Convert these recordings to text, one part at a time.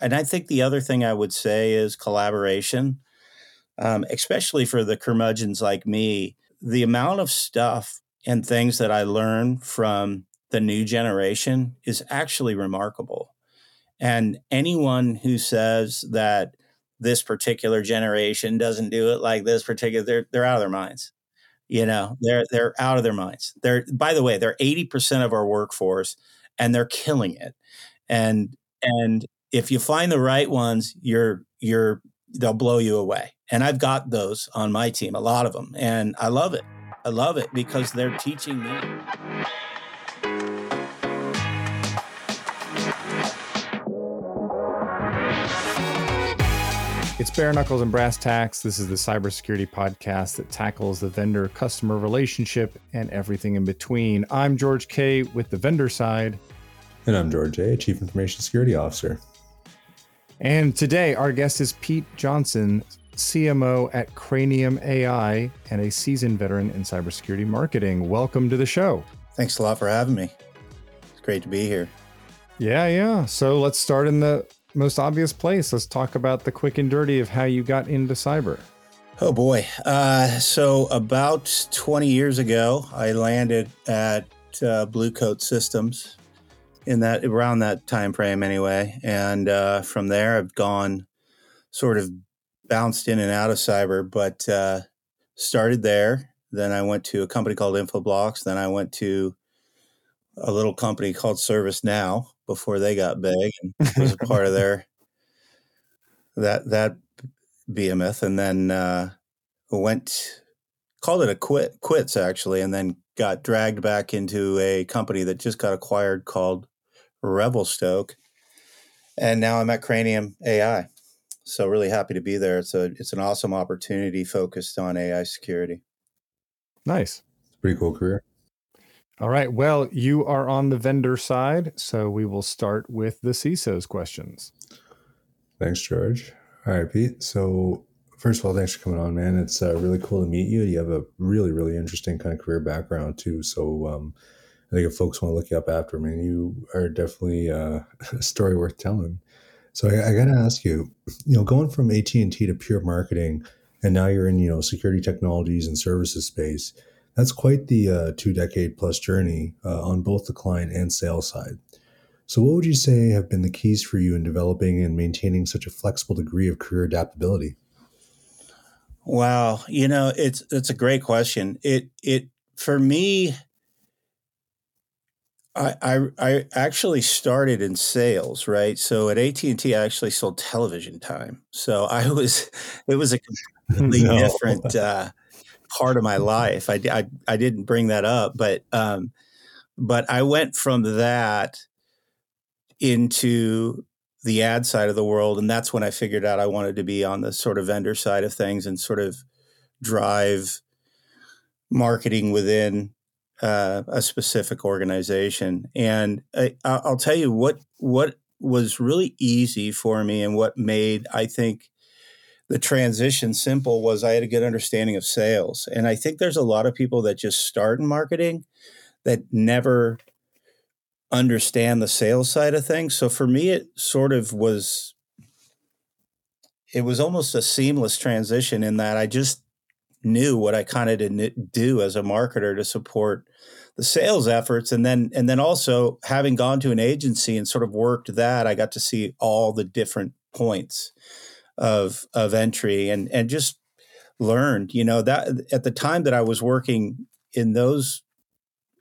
and I think the other thing I would say is collaboration, um, especially for the curmudgeons like me. The amount of stuff and things that I learn from the new generation is actually remarkable. And anyone who says that this particular generation doesn't do it like this particular, they're, they're out of their minds. You know, they're they're out of their minds. They're by the way, they're 80% of our workforce and they're killing it. And and if you find the right ones, you're you're they'll blow you away. And I've got those on my team, a lot of them. And I love it. I love it because they're teaching me. It's Bare Knuckles and Brass Tacks. This is the cybersecurity podcast that tackles the vendor customer relationship and everything in between. I'm George K with the vendor side. And I'm George A, Chief Information Security Officer. And today, our guest is Pete Johnson, CMO at Cranium AI and a seasoned veteran in cybersecurity marketing. Welcome to the show. Thanks a lot for having me. It's great to be here. Yeah, yeah. So let's start in the most obvious place. Let's talk about the quick and dirty of how you got into cyber. Oh boy. Uh, so about 20 years ago, I landed at uh, Blue Coat Systems in that around that time frame anyway. And uh, from there, I've gone sort of bounced in and out of cyber, but uh, started there. Then I went to a company called Infoblox. Then I went to a little company called ServiceNow before they got big and was a part of their that that behemoth, and then uh, went called it a quit quits actually, and then got dragged back into a company that just got acquired called Revelstoke, and now I'm at Cranium AI. So really happy to be there. It's a it's an awesome opportunity focused on AI security. Nice, It's pretty cool career. All right. Well, you are on the vendor side, so we will start with the CISO's questions. Thanks, George. All right, Pete. So, first of all, thanks for coming on, man. It's uh, really cool to meet you. You have a really, really interesting kind of career background too. So, um, I think if folks want to look you up after, man, you are definitely uh, a story worth telling. So, I, I got to ask you, you know, going from AT and T to pure marketing, and now you're in you know security technologies and services space that's quite the uh, two decade plus journey uh, on both the client and sales side. So, what would you say have been the keys for you in developing and maintaining such a flexible degree of career adaptability? Wow, you know, it's it's a great question. It it for me, I I, I actually started in sales, right? So at AT and T, I actually sold television time. So I was, it was a completely no. different. Uh, part of my life. I, I, I didn't bring that up, but um, but I went from that into the ad side of the world, and that's when I figured out I wanted to be on the sort of vendor side of things and sort of drive marketing within uh, a specific organization. And I, I'll tell you what what was really easy for me, and what made I think the transition simple was I had a good understanding of sales. And I think there's a lot of people that just start in marketing that never understand the sales side of things. So for me, it sort of was, it was almost a seamless transition in that I just knew what I kind of didn't do as a marketer to support the sales efforts and then and then also having gone to an agency and sort of worked that I got to see all the different points of of entry and and just learned you know that at the time that i was working in those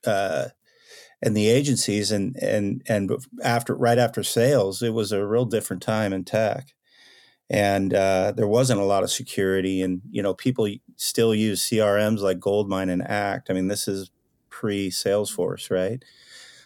uh in the agencies and and and after right after sales it was a real different time in tech and uh, there wasn't a lot of security and you know people still use crms like GoldMine and act i mean this is pre salesforce right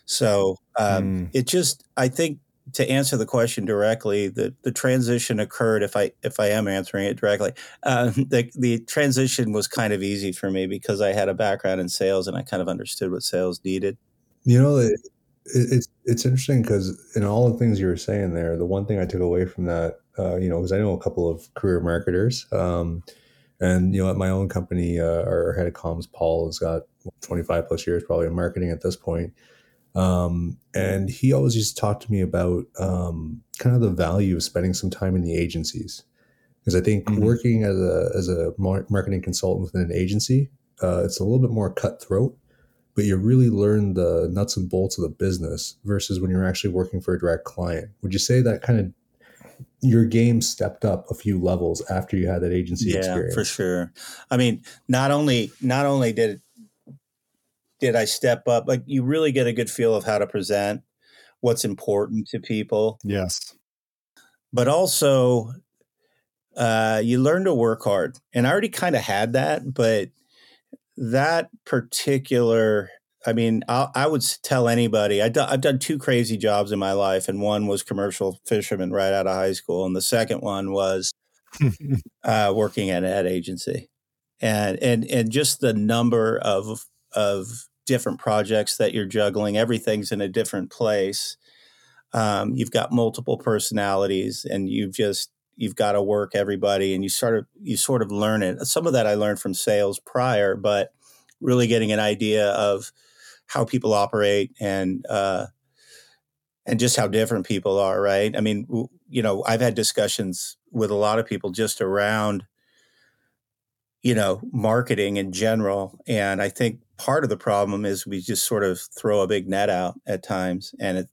so um, mm. it just i think to answer the question directly, the, the transition occurred. If I if I am answering it directly, uh, the the transition was kind of easy for me because I had a background in sales and I kind of understood what sales needed. You know, it, it's it's interesting because in all the things you were saying there, the one thing I took away from that, uh, you know, because I know a couple of career marketers, um, and you know, at my own company, uh, our head of comms, Paul, has got 25 plus years probably in marketing at this point Um, and he always used to talk to me about um, kind of the value of spending some time in the agencies. Because I think mm-hmm. working as a, as a marketing consultant within an agency, uh, it's a little bit more cutthroat, but you really learn the nuts and bolts of the business versus when you're actually working for a direct client. Would you say that kind of your game stepped up a few levels after you had that agency yeah, experience? for sure. I mean, not only not only did did I step up, like you really get a good feel of how to present what's important to people. Yes. But also uh, you learn to work hard. And I already kind of had that, but that particular I mean, I, I would tell anybody. I do, I've done two crazy jobs in my life, and one was commercial fisherman right out of high school, and the second one was uh, working at an ad agency, and and and just the number of of different projects that you're juggling. Everything's in a different place. Um, you've got multiple personalities, and you've just you've got to work everybody, and you sort of you sort of learn it. Some of that I learned from sales prior, but really getting an idea of how people operate and uh, and just how different people are. Right? I mean, you know, I've had discussions with a lot of people just around you know marketing in general, and I think part of the problem is we just sort of throw a big net out at times, and it,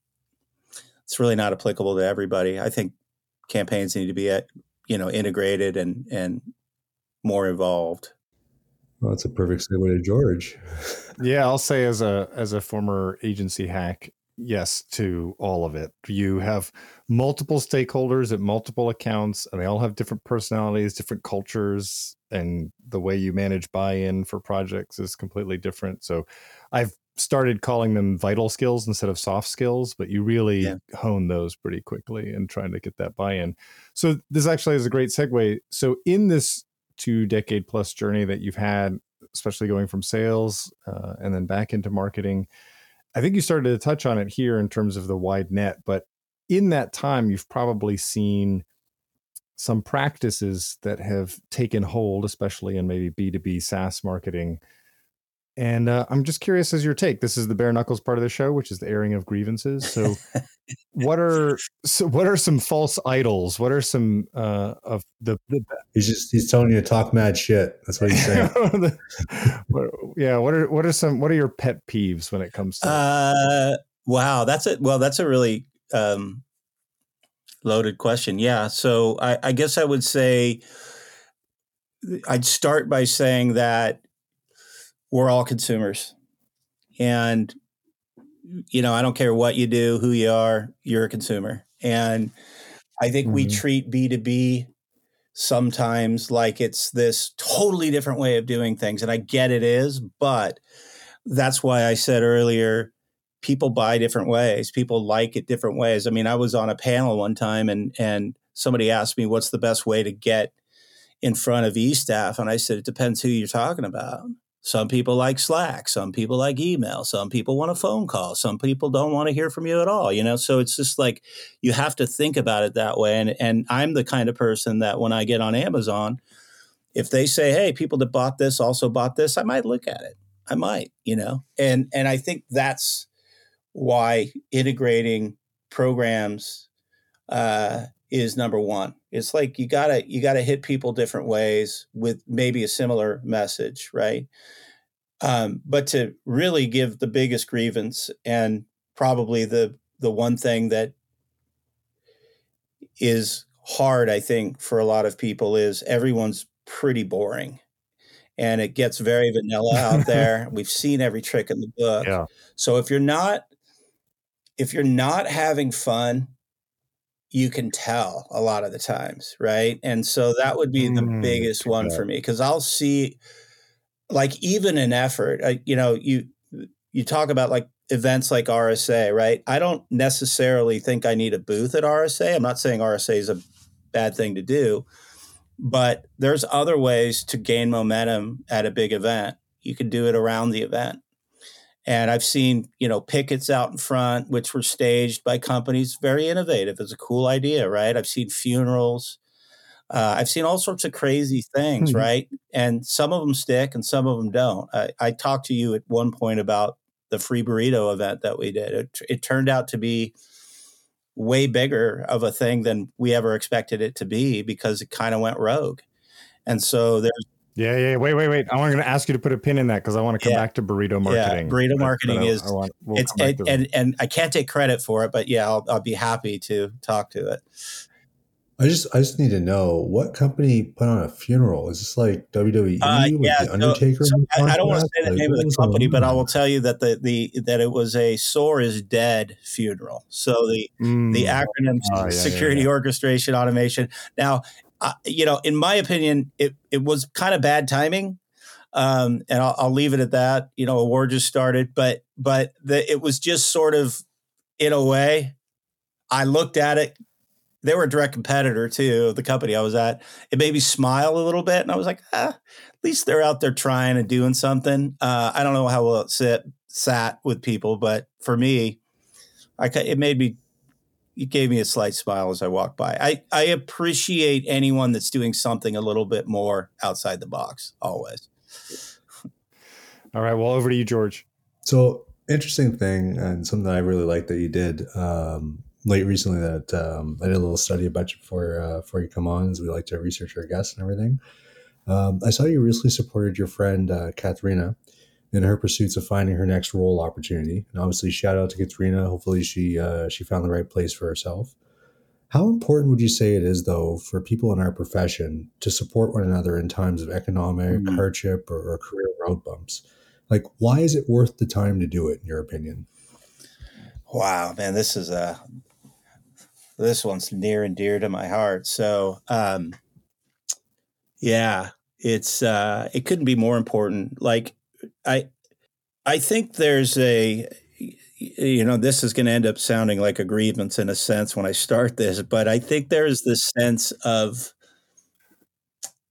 it's really not applicable to everybody. I think campaigns need to be at, you know integrated and and more involved. Well, that's a perfect segue to George. yeah, I'll say as a as a former agency hack, yes to all of it. You have multiple stakeholders at multiple accounts, and they all have different personalities, different cultures, and the way you manage buy-in for projects is completely different. So, I've started calling them vital skills instead of soft skills, but you really yeah. hone those pretty quickly and trying to get that buy-in. So this actually is a great segue. So in this two decade plus journey that you've had, especially going from sales uh, and then back into marketing. I think you started to touch on it here in terms of the wide net, but in that time, you've probably seen some practices that have taken hold, especially in maybe B2B SaaS marketing and uh, I'm just curious as your take. This is the bare knuckles part of the show, which is the airing of grievances. So, what are so what are some false idols? What are some uh, of the, the, He's just he's telling you to talk mad shit. That's what he's saying. what, yeah. What are what are some what are your pet peeves when it comes to? Uh, wow, that's it. Well, that's a really um, loaded question. Yeah. So I, I guess I would say I'd start by saying that we're all consumers. And, you know, I don't care what you do, who you are, you're a consumer. And I think mm-hmm. we treat B2B sometimes like it's this totally different way of doing things. And I get it is, but that's why I said earlier people buy different ways. People like it different ways. I mean, I was on a panel one time and and somebody asked me what's the best way to get in front of e-staff and I said it depends who you're talking about. Some people like Slack. Some people like email. Some people want a phone call. Some people don't want to hear from you at all. You know, so it's just like you have to think about it that way. And and I'm the kind of person that when I get on Amazon, if they say, "Hey, people that bought this also bought this," I might look at it. I might, you know, and and I think that's why integrating programs uh, is number one. It's like you gotta you gotta hit people different ways with maybe a similar message, right? Um, but to really give the biggest grievance and probably the the one thing that is hard, I think, for a lot of people is everyone's pretty boring. And it gets very vanilla out there. We've seen every trick in the book. Yeah. So if you're not if you're not having fun you can tell a lot of the times, right? And so that would be the mm, biggest one for me because I'll see, like, even an effort. Uh, you know, you you talk about like events like RSA, right? I don't necessarily think I need a booth at RSA. I'm not saying RSA is a bad thing to do, but there's other ways to gain momentum at a big event. You can do it around the event. And I've seen, you know, pickets out in front, which were staged by companies. Very innovative. It's a cool idea, right? I've seen funerals. Uh, I've seen all sorts of crazy things, mm-hmm. right? And some of them stick and some of them don't. I, I talked to you at one point about the free burrito event that we did. It, it turned out to be way bigger of a thing than we ever expected it to be because it kind of went rogue. And so there's yeah, yeah. Wait, wait, wait. I'm going to ask you to put a pin in that because I want to come yeah. back to burrito marketing. Yeah, burrito marketing is I want, we'll it's and, and, and I can't take credit for it, but yeah, I'll I'll be happy to talk to it. I just I just need to know what company put on a funeral. Is this like WWE uh, with yeah, the Undertaker? So, so I, I, don't want to say the like, name of the company, but I will tell you that the, the that it was a SOAR is dead funeral. So the mm. the acronym oh, yeah, security yeah, orchestration automation. Now, uh, you know, in my opinion, it it was kind of bad timing. Um, and I'll, I'll leave it at that. You know, a war just started, but but the, it was just sort of in a way. I looked at it they were a direct competitor to the company I was at. It made me smile a little bit, and I was like, ah, at least they're out there trying and doing something. Uh, I don't know how well it sit, sat with people, but for me, I it made me. It gave me a slight smile as I walked by. I, I appreciate anyone that's doing something a little bit more outside the box always. All right. Well, over to you, George. So interesting thing and something that I really like that you did. Um, late recently that um, I did a little study about you before uh, before you come on, as we like to research our guests and everything. Um, I saw you recently supported your friend uh, Katharina in her pursuits of finding her next role opportunity, and obviously, shout out to Katrina. Hopefully, she uh, she found the right place for herself. How important would you say it is, though, for people in our profession to support one another in times of economic mm-hmm. hardship or, or career road bumps? Like, why is it worth the time to do it, in your opinion? Wow, man, this is a this one's near and dear to my heart. So, um, yeah, it's uh, it couldn't be more important. Like I, I think there's a, you know, this is going to end up sounding like a grievance in a sense when I start this, but I think there's this sense of,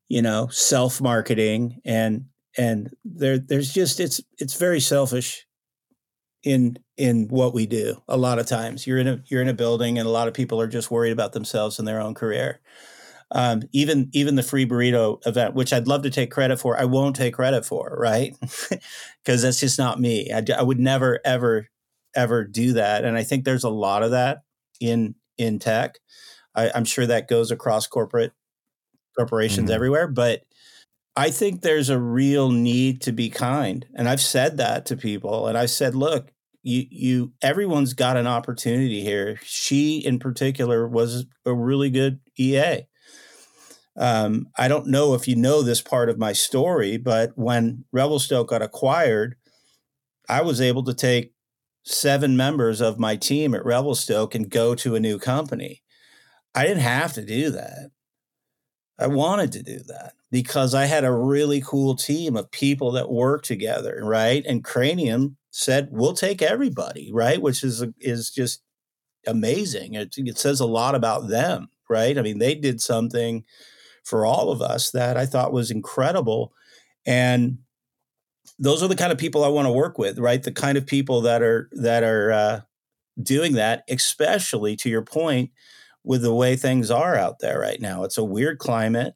you know, self marketing and and there there's just it's it's very selfish in in what we do a lot of times. You're in a you're in a building and a lot of people are just worried about themselves and their own career um, even even the free burrito event which i'd love to take credit for i won't take credit for right because that's just not me I, I would never ever ever do that and i think there's a lot of that in in tech I, am sure that goes across corporate corporations mm-hmm. everywhere but I think there's a real need to be kind. And I've said that to people. And I've said, look, you you everyone's got an opportunity here. She in particular was a really good EA. Um, I don't know if you know this part of my story, but when Revelstoke got acquired, I was able to take seven members of my team at Revelstoke and go to a new company. I didn't have to do that. I wanted to do that because I had a really cool team of people that work together, right? And Cranium said, "We'll take everybody," right? Which is is just amazing. It, it says a lot about them, right? I mean, they did something for all of us that I thought was incredible, and those are the kind of people I want to work with, right? The kind of people that are that are uh, doing that, especially to your point with the way things are out there right now. It's a weird climate.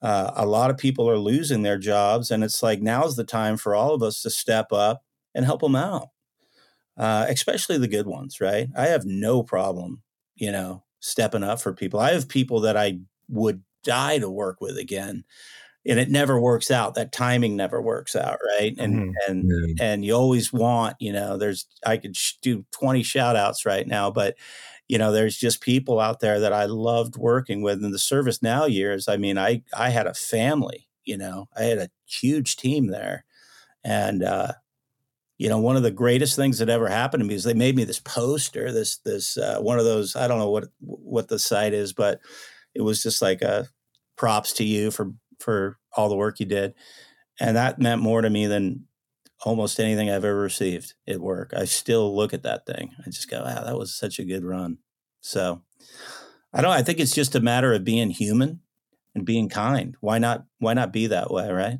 Uh, a lot of people are losing their jobs, and it's like now's the time for all of us to step up and help them out, uh, especially the good ones, right? I have no problem, you know, stepping up for people. I have people that I would die to work with again, and it never works out. That timing never works out, right? And mm-hmm. and yeah. and you always want, you know, there's I could sh- do twenty shout outs right now, but you know, there's just people out there that I loved working with in the ServiceNow years. I mean, I I had a family, you know, I had a huge team there, and uh, you know, one of the greatest things that ever happened to me is they made me this poster, this this uh, one of those. I don't know what what the site is, but it was just like a props to you for for all the work you did, and that meant more to me than almost anything I've ever received at work. I still look at that thing. I just go, wow, that was such a good run. So I don't I think it's just a matter of being human and being kind. Why not why not be that way, right?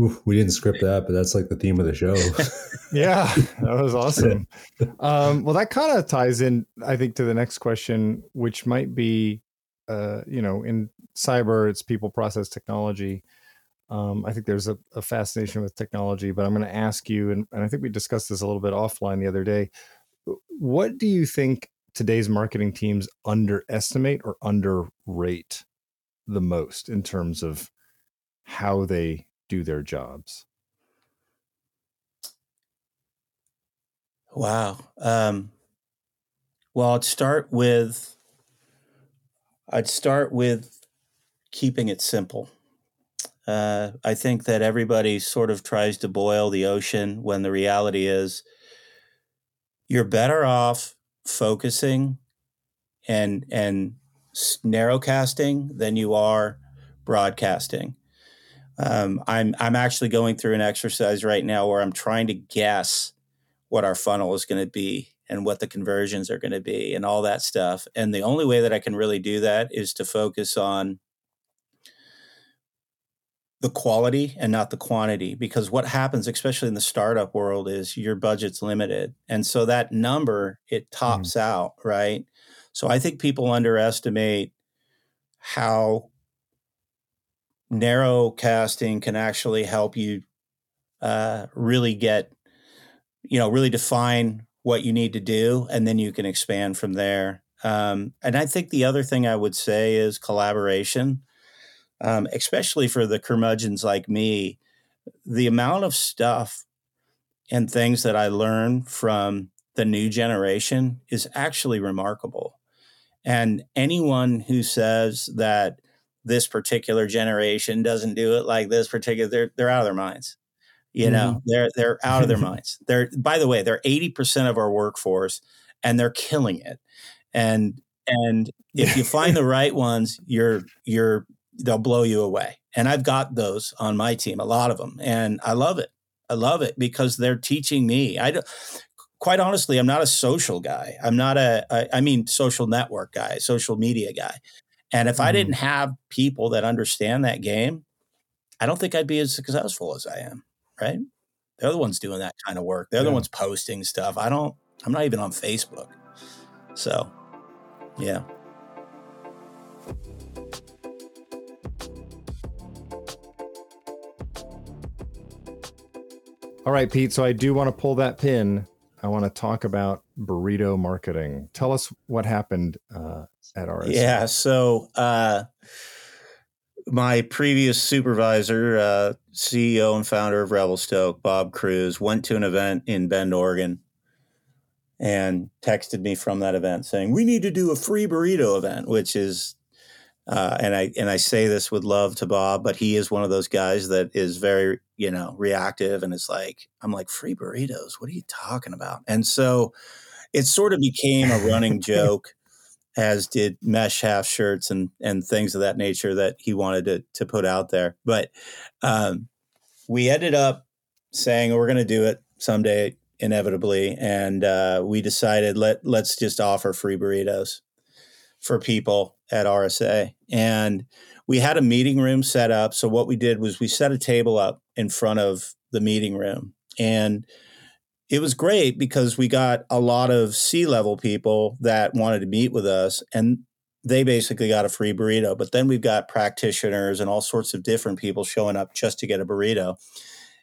Oof, we didn't script that, but that's like the theme of the show. yeah, that was awesome. Um, well, that kind of ties in, I think, to the next question, which might be, uh, you know, in cyber, it's people, process, technology Um, I think there's a, a, fascination with technology, but I'm going to ask you, and, and I think we discussed this a little bit offline the other day. What do you think today's marketing teams underestimate or underrate the most in terms of how they do their jobs? Wow. Um, well, I'd start with I'd start with keeping it simple. Uh, I think that everybody sort of tries to boil the ocean when the reality is you're better off focusing and and narrowcasting than you are broadcasting. Um, I'm I'm actually going through an exercise right now where I'm trying to guess what our funnel is going to be and what the conversions are going to be and all that stuff. And the only way that I can really do that is to focus on the quality and not the quantity because what happens especially in the startup world is your budget's limited and so that number it tops mm. out right so i think people underestimate how narrow casting can actually help you uh, really get you know really define what you need to do and then you can expand from there um, and i think the other thing i would say is collaboration um, especially for the curmudgeons like me, the amount of stuff and things that I learn from the new generation is actually remarkable. And anyone who says that this particular generation doesn't do it like this particular, they're they're out of their minds. You know, mm-hmm. they're they're out of their minds. They're by the way, they're eighty percent of our workforce, and they're killing it. And and if you find the right ones, you're you're they'll blow you away. And I've got those on my team, a lot of them, and I love it. I love it because they're teaching me. I don't, quite honestly, I'm not a social guy. I'm not a, a I mean, social network guy, social media guy. And if mm. I didn't mm-hmm. have people that understand that game, I don't think I'd be as successful as I am. Right? They're the ones doing that kind of work. They're yeah. the ones posting stuff. I don't. I'm not even on Facebook. So, yeah. All right, Pete. So I do want to pull that pin. I want to talk about burrito marketing. Tell us what happened uh, at RSA. Yeah. So uh, my previous supervisor, uh, CEO and founder of Revelstoke, Bob Kruse, went to an event in Bend, Oregon, and texted me from that event saying, "We need to do a free burrito event," which is uh, and I and I say this with love to Bob, but he is one of those guys that is very you know reactive and it's like I'm like free burritos. What are you talking about? And so it sort of became a running joke, as did mesh half shirts and and things of that nature that he wanted to to put out there. But um, we ended up saying we're going to do it someday inevitably, and uh, we decided let let's just offer free burritos for people at RSA. And we had a meeting room set up. So what we did was we set a table up in front of the meeting room. And it was great because we got a lot of C-level people that wanted to meet with us and they basically got a free burrito. But then we've got practitioners and all sorts of different people showing up just to get a burrito.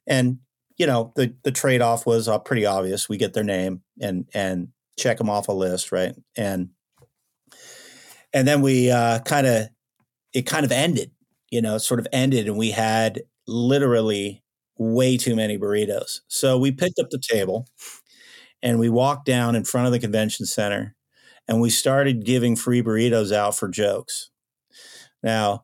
And you know the the trade off was uh, pretty obvious. We get their name and and check them off a list, right? And and then we uh, kind of it kind of ended you know sort of ended and we had literally way too many burritos so we picked up the table and we walked down in front of the convention center and we started giving free burritos out for jokes now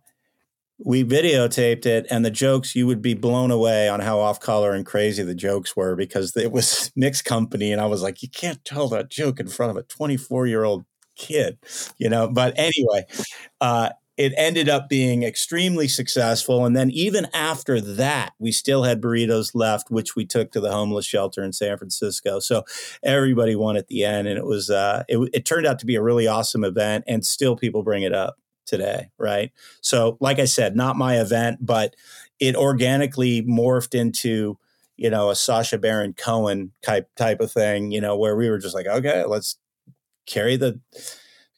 we videotaped it and the jokes you would be blown away on how off color and crazy the jokes were because it was mixed company and i was like you can't tell that joke in front of a 24 year old kid, you know. But anyway, uh, it ended up being extremely successful. And then even after that, we still had burritos left, which we took to the homeless shelter in San Francisco. So everybody won at the end, and it was uh, it, it turned out to be a really awesome event. And still, people bring it up today, right? So, like I said, not my event, but it organically morphed into you know a Sacha Baron Cohen type type of thing, you know, where we were just like, okay, let's carry the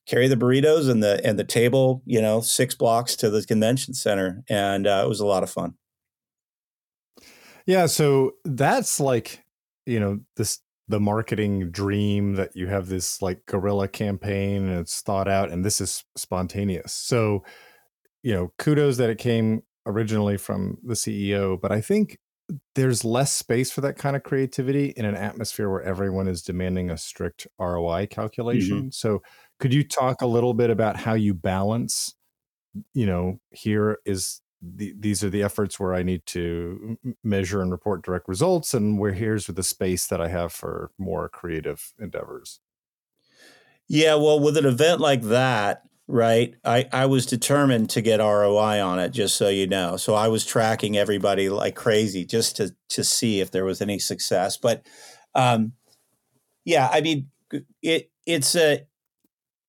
carry the burritos and the and the table, you know, six blocks to the convention center, and uh, it was a lot of fun. Yeah, so that's like, you know, this the marketing dream that you have this like guerrilla campaign and it's thought out and this is spontaneous. So, you know, kudos that it came originally from the CEO, but I think there's less space for that kind of creativity in an atmosphere where everyone is demanding a strict ROI calculation. Mm-hmm. So, could you talk a little bit about how you balance, you know, here is the, these are the efforts where I need to measure and report direct results, and where here's the space that I have for more creative endeavors. Yeah, well, with an event like that, right? I, I was determined to get ROI on it, just so you know. So I was tracking everybody like crazy just to to see if there was any success. But um, yeah, I mean, it it's a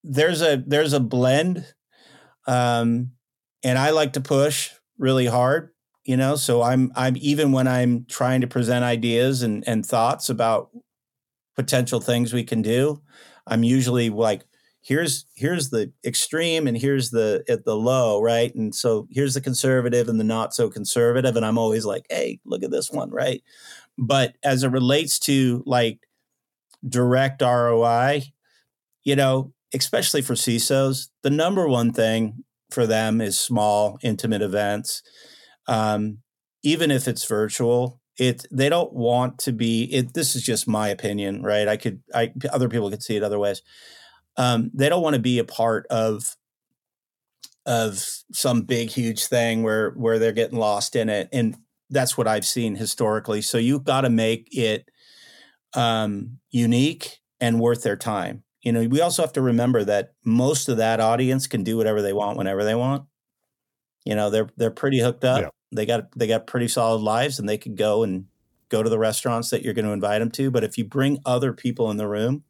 there's a there's a blend, um, and I like to push really hard, you know. So I'm I'm even when I'm trying to present ideas and and thoughts about potential things we can do, I'm usually like here's here's the extreme and here's the at the low right and so here's the conservative and the not so conservative and i'm always like hey look at this one right but as it relates to like direct roi you know especially for cisos the number one thing for them is small intimate events. Um, even if it's virtual it they don't want to be it this is just my opinion right? I could i other people could see it other ways. Um, they don't want to be a part of of some big huge thing where where they're getting lost in it and that's what i've seen historically. So you've got to make it um, unique and worth their time you know we also have to remember that most of that audience can do whatever they want whenever they want you know they're they're pretty hooked up yeah. they got they got pretty solid lives and they could go and go to the restaurants that you're going to invite them to but if you bring other people in the room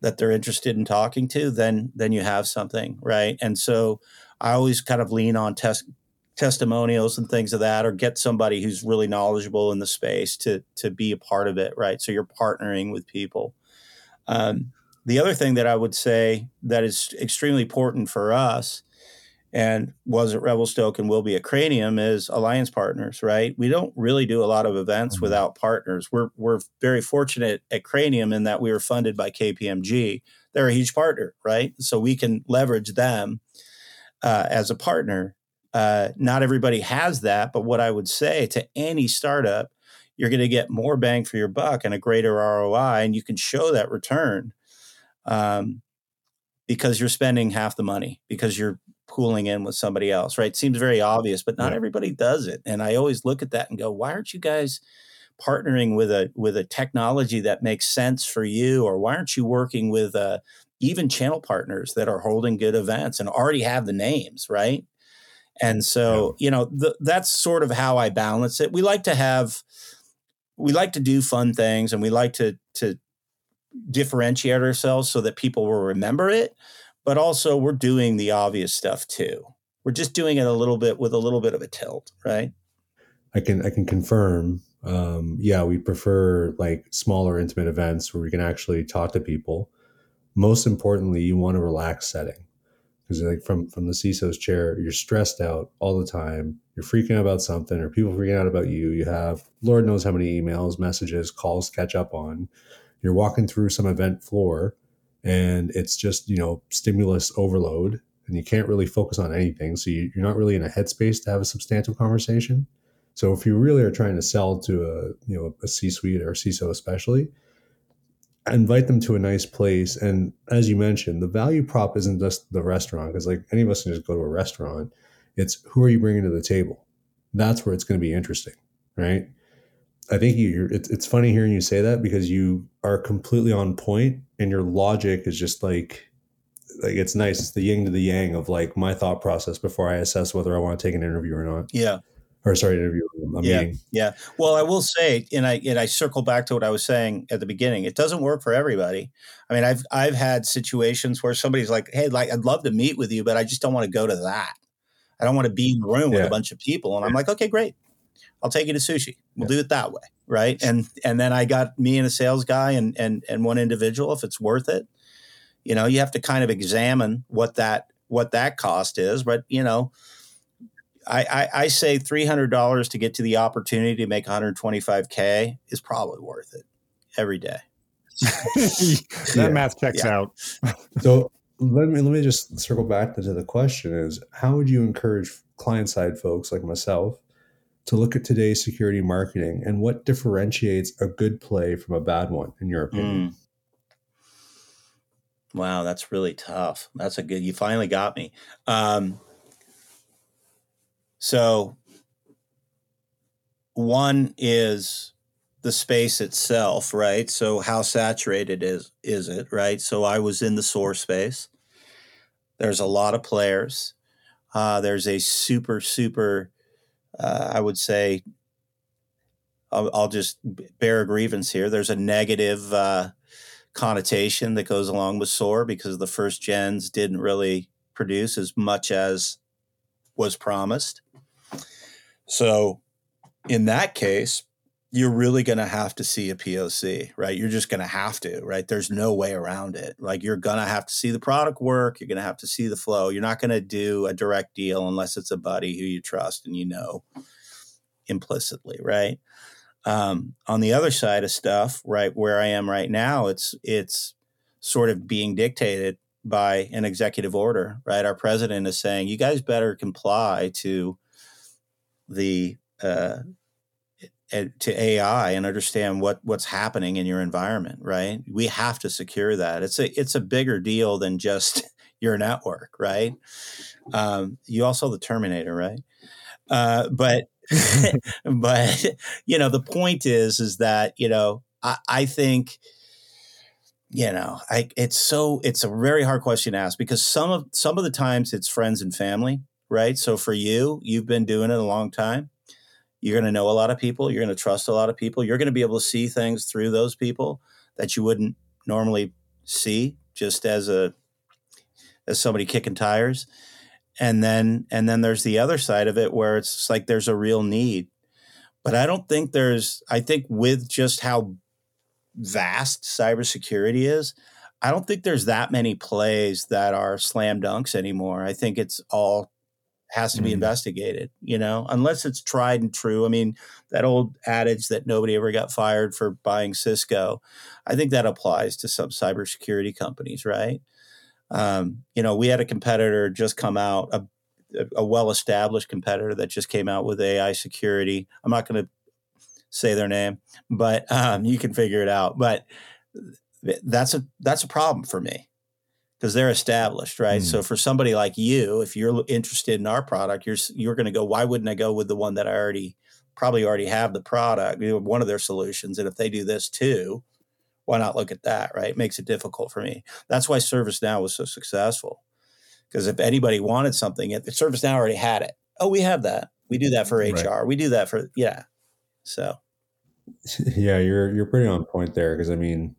that they're interested in talking to, then then you have something, right? And so I always kind of lean on test testimonials and things of that, or get somebody who's really knowledgeable in the space to to be a part of it, right? So you're partnering with people. Um, the other thing that I would say that is extremely important for us and was at Revelstoke and will be at Cranium is alliance partners, right? We don't really do a lot of events mm-hmm. without partners. We're we're very fortunate at Cranium in that we were funded by KPMG. They're a huge partner, right? So we can leverage them uh, as a partner. Uh, not everybody has that, but what I would say to any startup, you're going to get more bang for your buck and a greater ROI, and you can show that return. Um, because you're spending half the money because you're pooling in with somebody else, right? Seems very obvious, but not yeah. everybody does it. And I always look at that and go, why aren't you guys partnering with a with a technology that makes sense for you, or why aren't you working with uh, even channel partners that are holding good events and already have the names, right? And so, yeah. you know, the, that's sort of how I balance it. We like to have, we like to do fun things, and we like to to differentiate ourselves so that people will remember it but also we're doing the obvious stuff too. We're just doing it a little bit with a little bit of a tilt, right? I can I can confirm. Um, yeah, we prefer like smaller, intimate events where we can actually talk to people. Most importantly, you want a relaxed setting because like from from the CISO's chair, you're stressed out all the time. You're freaking out about something, or people freaking out about you. You have Lord knows how many emails, messages, calls catch up on. You're walking through some event floor and it's just you know stimulus overload and you can't really focus on anything. So you, are not really in a headspace to have a substantial conversation. So if you really are trying to sell to a you know a c-suite or ciso especially invite them to a nice place. And as you mentioned the value prop isn't just the restaurant because like any of us can just go to a restaurant. It's who are you bringing to the table? That's where it's going to be interesting right I think you, it's, it's funny hearing you say that because you are completely on point and your logic is just like, like it's nice. It's the yin to the yang of like my thought process before I assess whether I want to take an interview or not. Yeah. Or sorry, interview. A yeah. Meeting. Yeah. Well, I will say, and I, and I circle back to what I was saying at the beginning. It doesn't work for everybody. I mean, I've, I've had situations where somebody's like, Hey, like, I'd love to meet with you, but I just don't want to go to that. I don't want to be in the room with a bunch of people. And I'm like, okay, great. I'll take you to sushi. We'll yeah. do it that way, right? And and then I got me and a sales guy and and and one individual. If it's worth it, you know, you have to kind of examine what that what that cost is. But you know, I, I, I say three hundred dollars to get to the opportunity to make 125k is probably worth it every day. that yeah. math checks yeah. out. so let me let me just circle back to the question: Is how would you encourage client side folks like myself to look at today's security marketing and what differentiates a good play from a bad one, in your opinion? Mm. Wow, that's really tough. That's a good. You finally got me. Um, so, one is the space itself, right? So, how saturated is is it, right? So, I was in the SOAR space. There's a lot of players. Uh, there's a super, super, uh, I would say, I'll, I'll, just bear a grievance here. There's a negative uh, connotation that goes along with SOAR because the first gens didn't really produce as much as was promised. So, in that case, you're really going to have to see a POC, right? You're just going to have to, right? There's no way around it. Like you're going to have to see the product work. You're going to have to see the flow. You're not going to do a direct deal unless it's a buddy who you trust and you know implicitly, right? Um, on the other side of stuff, right where I am right now, it's it's sort of being dictated by an executive order, right? Our president is saying you guys better comply to the uh, to AI and understand what what's happening in your environment, right? We have to secure that. It's a it's a bigger deal than just your network, right? Um, you also the Terminator, right? Uh, but but you know, the point is, is that you know, I, I think, you know, I it's so it's a very hard question to ask because some of some of the times it's friends and family, right? So for you, you've been doing it a long time. You're going to know a lot of people. You're going to trust a lot of people. You're going to be able to see things through those people that you wouldn't normally see just as a as somebody kicking tires and then and then there's the other side of it where it's like there's a real need but i don't think there's i think with just how vast cybersecurity is i don't think there's that many plays that are slam dunks anymore i think it's all has to be mm. investigated you know unless it's tried and true i mean that old adage that nobody ever got fired for buying cisco i think that applies to some cybersecurity companies right um, you know, we had a competitor just come out, a, a well established competitor that just came out with AI security. I'm not going to say their name, but um, you can figure it out. But that's a that's a problem for me because they're established, right? Mm. So for somebody like you, if you're interested in our product, you're you're going to go. Why wouldn't I go with the one that I already probably already have the product, you know, one of their solutions? And if they do this too, why not look at that, right? It makes it difficult for me. That's why ServiceNow was so successful. Because if anybody wanted something, if ServiceNow already had it. Oh, we have that. We do that for HR. Right. We do that for yeah. So yeah, you're you're pretty on point there because I mean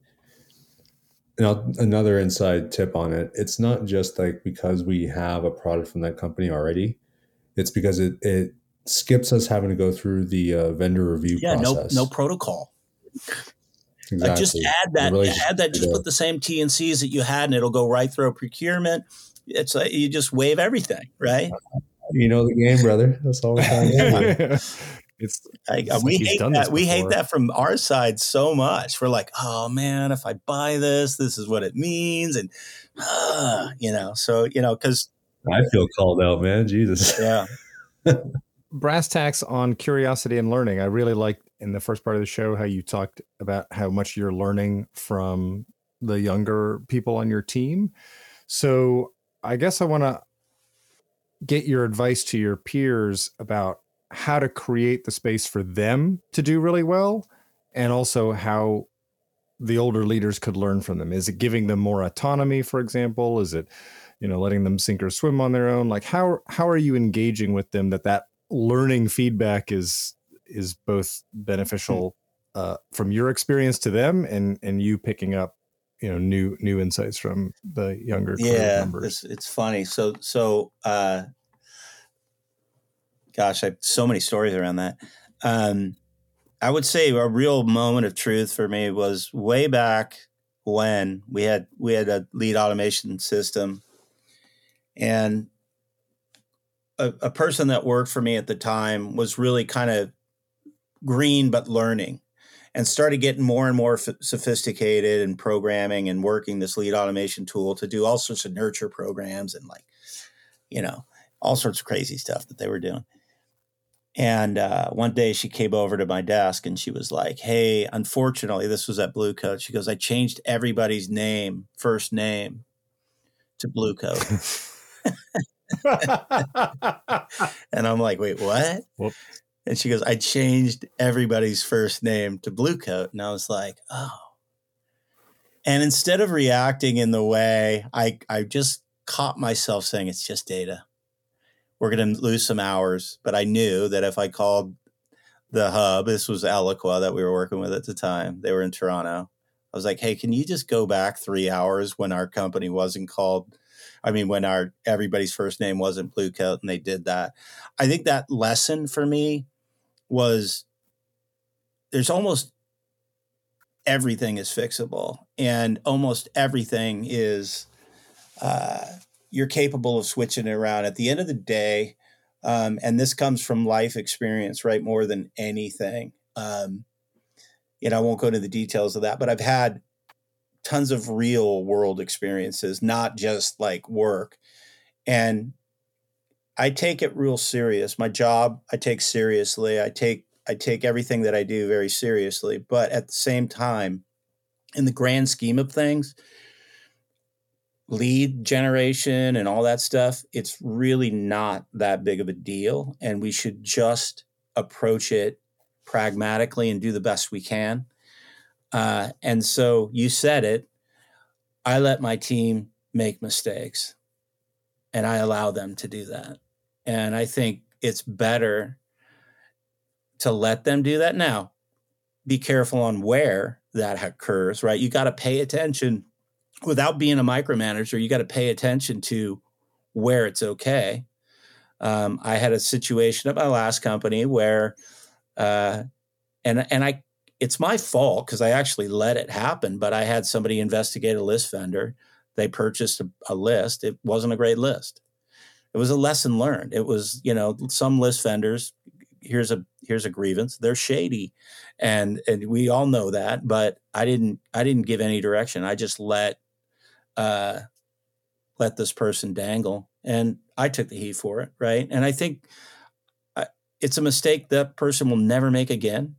now another inside tip on it, it's not just like because we have a product from that company already. It's because it it skips us having to go through the uh, vendor review yeah, process. no no protocol. Exactly. Uh, just add that, really add that, just put the same T and C's that you had, and it'll go right through procurement. It's like you just wave everything, right? You know the game, brother. That's all we're trying to do. It's, I, we hate that. We hate that from our side so much. We're like, oh man, if I buy this, this is what it means, and uh, you know, so you know, because I feel called out, man. Jesus, yeah. Brass tacks on curiosity and learning. I really liked in the first part of the show how you talked about how much you're learning from the younger people on your team. So I guess I want to get your advice to your peers about how to create the space for them to do really well and also how the older leaders could learn from them. Is it giving them more autonomy, for example? Is it, you know, letting them sink or swim on their own? Like how how are you engaging with them that that learning feedback is is both beneficial uh, from your experience to them and and you picking up you know new new insights from the younger yeah members. It's, it's funny so so uh gosh i have so many stories around that. Um i would say a real moment of truth for me was way back when we had we had a lead automation system. And a, a person that worked for me at the time was really kind of green but learning and started getting more and more f- sophisticated and programming and working this lead automation tool to do all sorts of nurture programs and like you know all sorts of crazy stuff that they were doing and uh, one day she came over to my desk and she was like hey unfortunately this was at blue coat she goes i changed everybody's name first name to blue coat and i'm like wait what Whoop. and she goes, I changed everybody's first name to Blue Coat. And I was like, oh. And instead of reacting in the way, I, I just caught myself saying, it's just data. We're going to lose some hours. But I knew that if I called the hub, this was Eloqua that we were working with at the time, they were in Toronto. I was like, hey, can you just go back three hours when our company wasn't called? I mean, when our everybody's first name wasn't Blue Coat, and they did that. I think that lesson for me was there's almost everything is fixable and almost everything is uh, you're capable of switching it around at the end of the day um, and this comes from life experience right more than anything um, know i won't go into the details of that but i've had tons of real world experiences not just like work and I take it real serious. My job I take seriously. I take I take everything that I do very seriously. But at the same time, in the grand scheme of things, lead generation and all that stuff, it's really not that big of a deal. And we should just approach it pragmatically and do the best we can. Uh, and so you said it. I let my team make mistakes and I allow them to do that. And I think it's better to let them do that. Now, be careful on where that occurs, right? You got to pay attention without being a micromanager. You got to pay attention to where it's okay. Um, I had a situation at my last company where, uh, and and I, it's my fault because I actually let it happen. But I had somebody investigate a list vendor. They purchased a, a list. It wasn't a great list it was a lesson learned. It was, you know, some list vendors, here's a here's a grievance. They're shady. And and we all know that, but I didn't I didn't give any direction. I just let uh let this person dangle and I took the heat for it, right? And I think I, it's a mistake that person will never make again.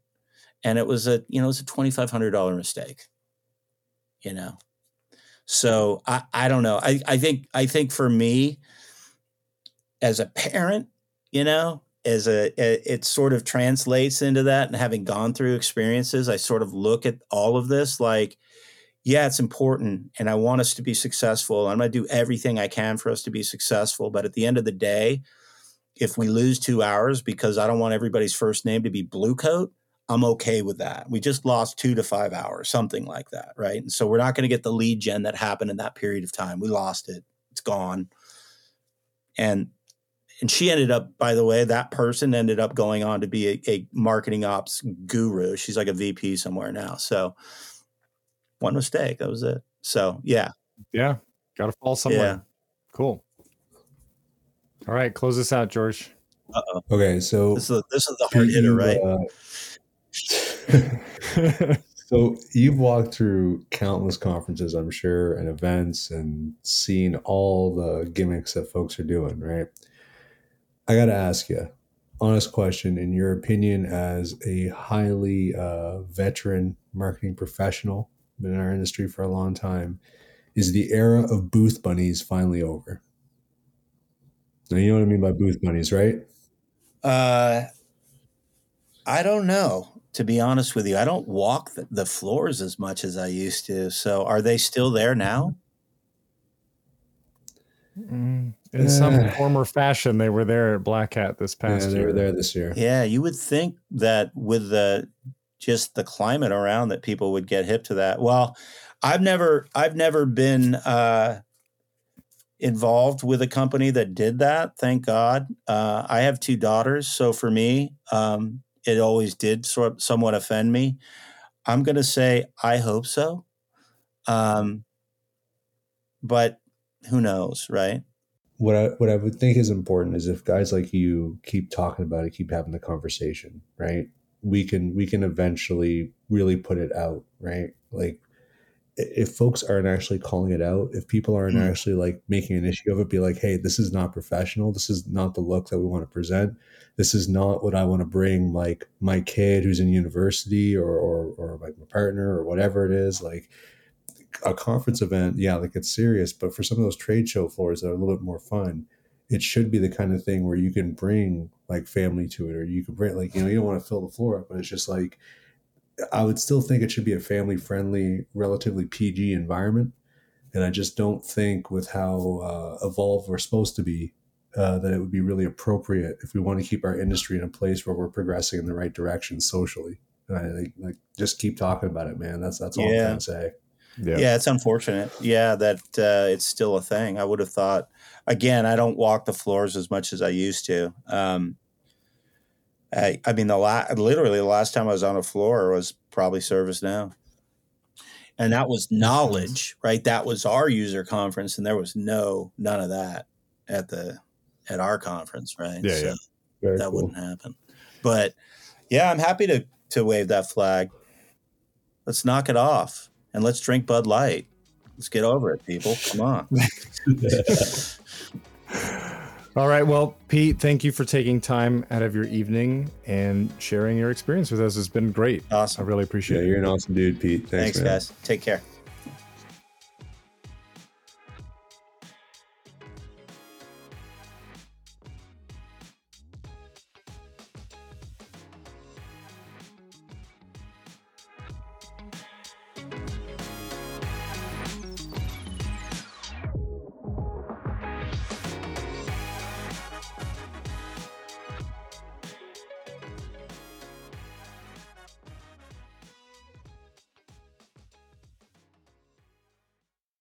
And it was a, you know, it's a $2500 mistake. You know. So I I don't know. I I think I think for me as a parent, you know, as a it sort of translates into that and having gone through experiences, I sort of look at all of this like yeah, it's important and I want us to be successful. I'm going to do everything I can for us to be successful, but at the end of the day, if we lose 2 hours because I don't want everybody's first name to be Blue Coat, I'm okay with that. We just lost 2 to 5 hours, something like that, right? And so we're not going to get the lead gen that happened in that period of time. We lost it. It's gone. And and she ended up by the way that person ended up going on to be a, a, marketing ops guru she's like a vp somewhere now so one mistake that was it so yeah yeah gotta fall somewhere yeah. cool all right close this out george Uh-oh. okay so this is, this is the hard hitter right uh, so you've walked through countless conferences i'm sure and events and seen all the gimmicks that folks are doing right I got to ask you, honest question. In your opinion, as a highly uh, veteran marketing professional, been in our industry for a long time, is the era of booth bunnies finally over? Now, you know what I mean by booth bunnies, right? Uh, I don't know. To be honest with you, I don't walk the floors as much as I used to. So, are they still there now? Mm, in some form or fashion, they were there at Black Hat this past yeah, year. They were there this year. Yeah, you would think that with the just the climate around that people would get hip to that. Well, I've never I've never been uh, involved with a company that did that. Thank God. Uh, I have two daughters, so for me, um, it always did sort of somewhat offend me. I'm going to say I hope so, um, but who knows, right? what I what I would think is important is if guys like you keep talking about it, keep having the conversation, right? We can we can eventually really put it out, right? Like if folks aren't actually calling it out, if people aren't mm. actually like making an issue of it, be like, hey, this is not professional. This is not the look that we want to present. This is not what I want to bring like my kid who's in university or or, or like my partner or whatever it is. Like a conference event, yeah, like it's serious, but for some of those trade show floors that are a little bit more fun, it should be the kind of thing where you can bring like family to it, or you can bring like, you know, you don't want to fill the floor up, but it's just like I would still think it should be a family friendly, relatively PG environment. And I just don't think with how uh, evolved we're supposed to be, uh, that it would be really appropriate if we want to keep our industry in a place where we're progressing in the right direction socially. And I think like just keep talking about it, man. That's that's all yeah. I'm trying to say. Yeah. yeah, it's unfortunate. Yeah, that uh, it's still a thing. I would have thought. Again, I don't walk the floors as much as I used to. Um, I, I mean, the la- literally the last time I was on a floor was probably ServiceNow, and that was knowledge, right? That was our user conference, and there was no none of that at the at our conference, right? Yeah, so yeah. that cool. wouldn't happen. But yeah, I'm happy to to wave that flag. Let's knock it off and let's drink Bud Light. Let's get over it, people. Come on. All right. Well, Pete, thank you for taking time out of your evening and sharing your experience with us. It's been great. Awesome. I really appreciate yeah, it. You're an awesome dude, Pete. Thanks, Thanks guys. Take care.